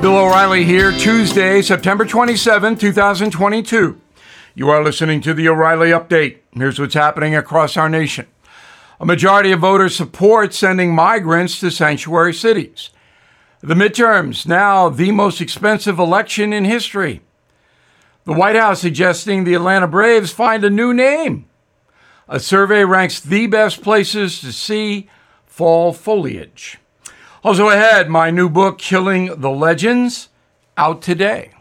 Bill O'Reilly here, Tuesday, September 27, 2022. You are listening to the O'Reilly Update. Here's what's happening across our nation. A majority of voters support sending migrants to sanctuary cities. The midterms, now the most expensive election in history. The White House suggesting the Atlanta Braves find a new name. A survey ranks the best places to see fall foliage. Also ahead, my new book, Killing the Legends, out today.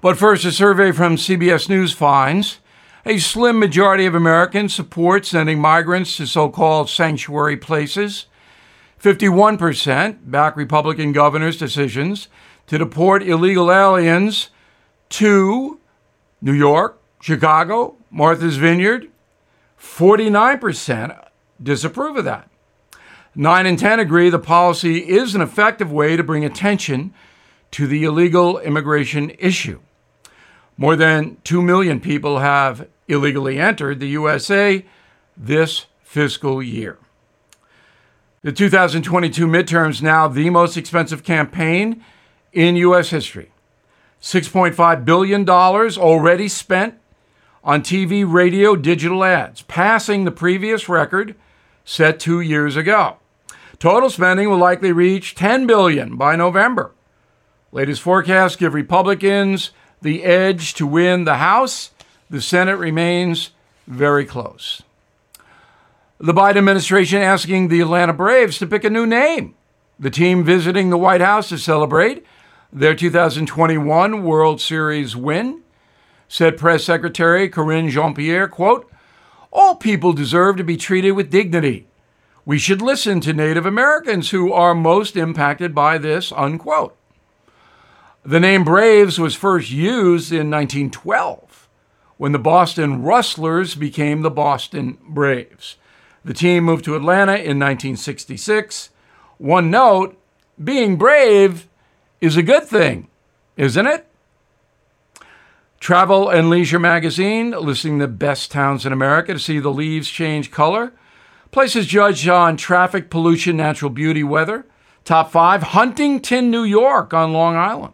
But first, a survey from CBS News finds a slim majority of Americans support sending migrants to so called sanctuary places. 51% back Republican governors' decisions to deport illegal aliens to New York, Chicago, Martha's Vineyard. 49% disapprove of that. 9 and 10 agree the policy is an effective way to bring attention to the illegal immigration issue. More than 2 million people have illegally entered the USA this fiscal year. The 2022 midterms now the most expensive campaign in U.S. history. $6.5 billion already spent on TV, radio, digital ads, passing the previous record set two years ago. Total spending will likely reach 10 billion by November. Latest forecasts give Republicans the edge to win the House. The Senate remains very close. The Biden administration asking the Atlanta Braves to pick a new name. The team visiting the White House to celebrate their 2021 World Series win. Said Press Secretary Karine Jean-Pierre, quote, all people deserve to be treated with dignity. We should listen to Native Americans who are most impacted by this, unquote. The name Braves was first used in 1912 when the Boston Rustlers became the Boston Braves. The team moved to Atlanta in 1966. One note being brave is a good thing, isn't it? Travel and Leisure magazine listing the best towns in America to see the leaves change color. Places judged on traffic, pollution, natural beauty, weather. Top five Huntington, New York on Long Island.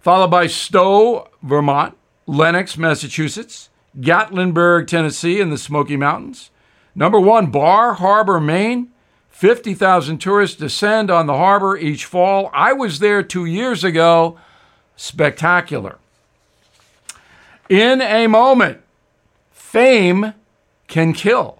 Followed by Stowe, Vermont, Lenox, Massachusetts, Gatlinburg, Tennessee, and the Smoky Mountains. Number one, Bar Harbor, Maine. 50,000 tourists descend on the harbor each fall. I was there two years ago. Spectacular. In a moment, fame can kill.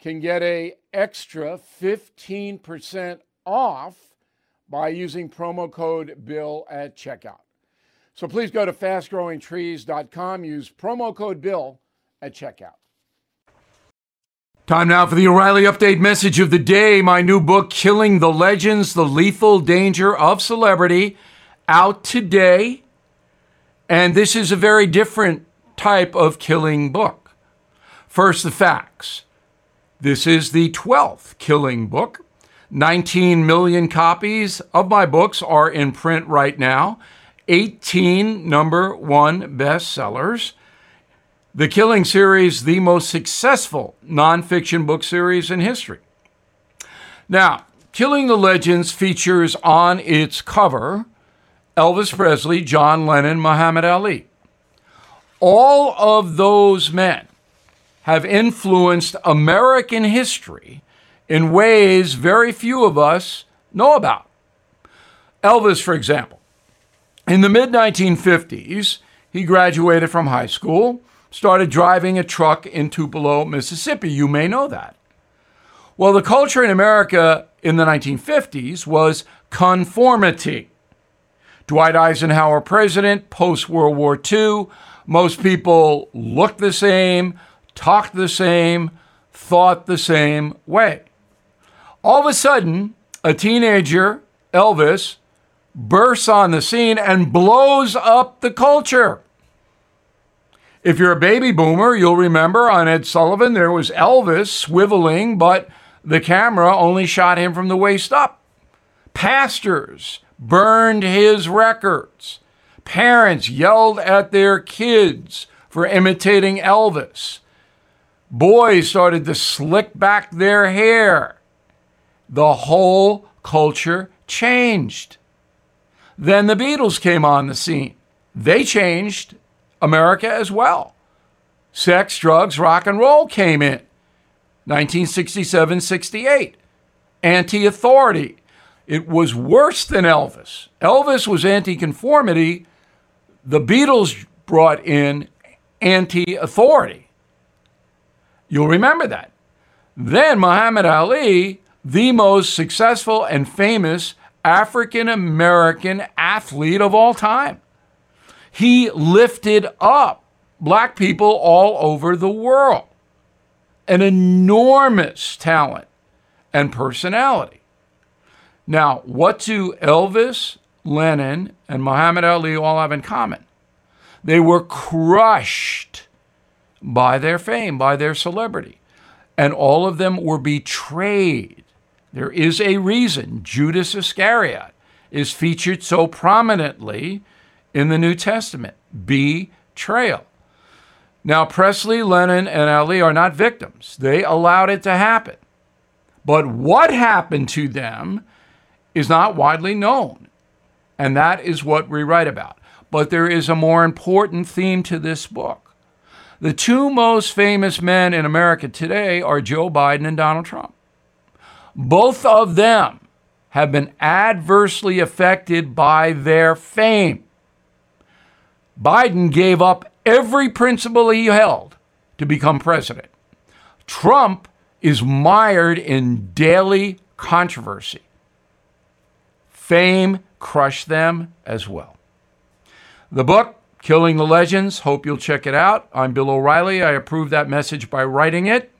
can get a extra 15% off by using promo code BILL at checkout. So please go to fastgrowingtrees.com, use promo code BILL at checkout. Time now for the O'Reilly Update message of the day. My new book, Killing the Legends The Lethal Danger of Celebrity, out today. And this is a very different type of killing book. First, the facts. This is the 12th killing book. 19 million copies of my books are in print right now, 18 number one bestsellers. The Killing series, the most successful nonfiction book series in history. Now, Killing the Legends features on its cover Elvis Presley, John Lennon, Muhammad Ali. All of those men have influenced American history in ways very few of us know about. Elvis, for example, in the mid 1950s, he graduated from high school, started driving a truck in Tupelo, Mississippi. You may know that. Well, the culture in America in the 1950s was conformity. Dwight Eisenhower, president, post World War II, most people looked the same, talked the same, thought the same way. All of a sudden, a teenager, Elvis, bursts on the scene and blows up the culture. If you're a baby boomer, you'll remember on Ed Sullivan there was Elvis swiveling, but the camera only shot him from the waist up. Pastors burned his records. Parents yelled at their kids for imitating Elvis. Boys started to slick back their hair. The whole culture changed. Then the Beatles came on the scene. They changed America as well. Sex, drugs, rock and roll came in. 1967 68. Anti authority. It was worse than Elvis. Elvis was anti conformity. The Beatles brought in anti authority. You'll remember that. Then Muhammad Ali, the most successful and famous African American athlete of all time. He lifted up black people all over the world. An enormous talent and personality. Now, what do Elvis, Lennon, and Muhammad Ali all have in common? They were crushed by their fame, by their celebrity. And all of them were betrayed. There is a reason Judas Iscariot is featured so prominently in the New Testament betrayal. Now, Presley, Lennon, and Ali are not victims. They allowed it to happen. But what happened to them is not widely known. And that is what we write about. But there is a more important theme to this book. The two most famous men in America today are Joe Biden and Donald Trump. Both of them have been adversely affected by their fame. Biden gave up every principle he held to become president. Trump is mired in daily controversy. Fame crushed them as well. The book, Killing the Legends, hope you'll check it out. I'm Bill O'Reilly. I approve that message by writing it.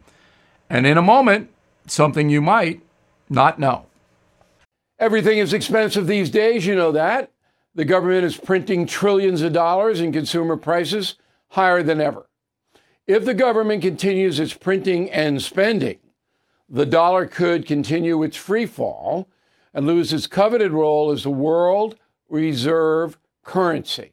And in a moment, something you might not know. Everything is expensive these days, you know that. The government is printing trillions of dollars and consumer prices higher than ever. If the government continues its printing and spending, the dollar could continue its free fall and lose its coveted role as the world reserve currency.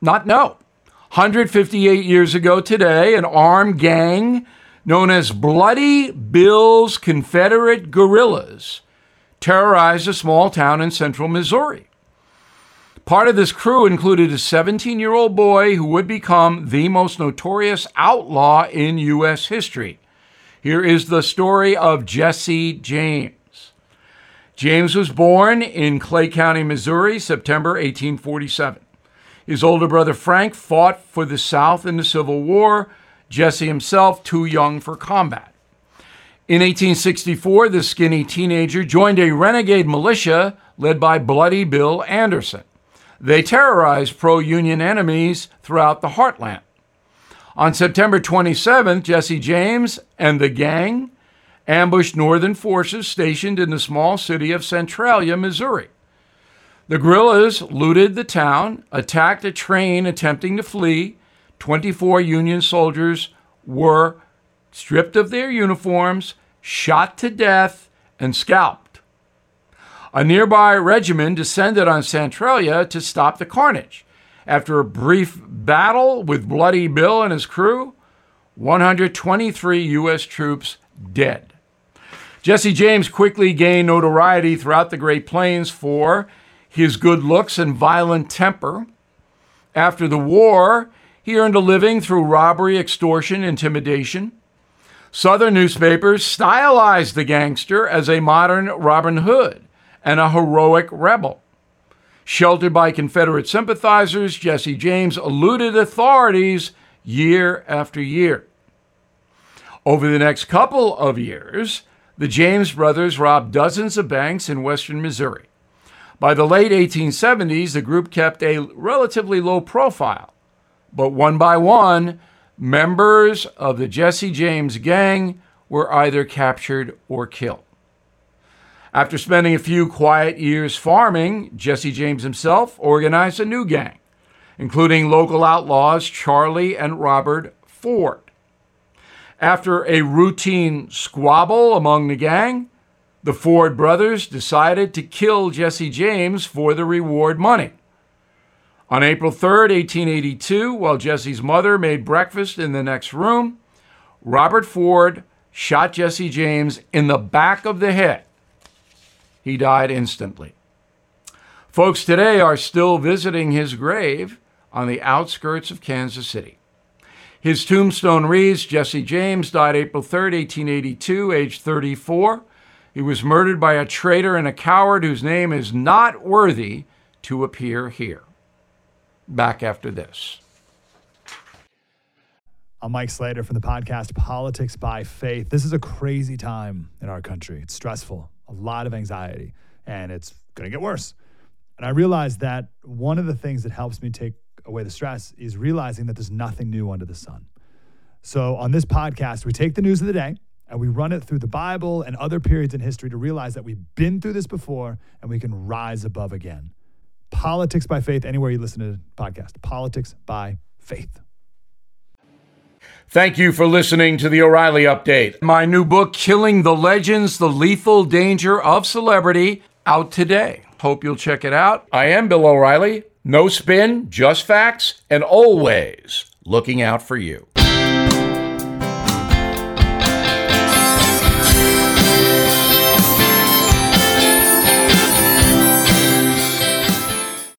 not know. 158 years ago today, an armed gang known as Bloody Bill's Confederate Guerrillas terrorized a small town in central Missouri. Part of this crew included a 17 year old boy who would become the most notorious outlaw in U.S. history. Here is the story of Jesse James. James was born in Clay County, Missouri, September 1847. His older brother Frank fought for the South in the Civil War, Jesse himself too young for combat. In 1864, the skinny teenager joined a renegade militia led by Bloody Bill Anderson. They terrorized pro Union enemies throughout the heartland. On September 27th, Jesse James and the gang ambushed Northern forces stationed in the small city of Centralia, Missouri. The guerrillas looted the town, attacked a train attempting to flee. 24 Union soldiers were stripped of their uniforms, shot to death, and scalped. A nearby regiment descended on Centralia to stop the carnage. After a brief battle with Bloody Bill and his crew, 123 U.S. troops dead. Jesse James quickly gained notoriety throughout the Great Plains for his good looks and violent temper. After the war, he earned a living through robbery, extortion, intimidation. Southern newspapers stylized the gangster as a modern Robin Hood and a heroic rebel. Sheltered by Confederate sympathizers, Jesse James eluded authorities year after year. Over the next couple of years, the James brothers robbed dozens of banks in western Missouri. By the late 1870s, the group kept a relatively low profile, but one by one, members of the Jesse James gang were either captured or killed. After spending a few quiet years farming, Jesse James himself organized a new gang, including local outlaws Charlie and Robert Ford. After a routine squabble among the gang, the Ford brothers decided to kill Jesse James for the reward money. On April 3, 1882, while Jesse's mother made breakfast in the next room, Robert Ford shot Jesse James in the back of the head. He died instantly. Folks today are still visiting his grave on the outskirts of Kansas City. His tombstone reads Jesse James died April 3, 1882, age 34. He was murdered by a traitor and a coward whose name is not worthy to appear here. Back after this. I'm Mike Slater from the podcast Politics by Faith. This is a crazy time in our country. It's stressful, a lot of anxiety, and it's going to get worse. And I realized that one of the things that helps me take away the stress is realizing that there's nothing new under the sun. So on this podcast, we take the news of the day and we run it through the Bible and other periods in history to realize that we've been through this before and we can rise above again. Politics by faith, anywhere you listen to the podcast. Politics by faith. Thank you for listening to the O'Reilly Update. My new book, Killing the Legends The Lethal Danger of Celebrity, out today. Hope you'll check it out. I am Bill O'Reilly. No spin, just facts, and always looking out for you.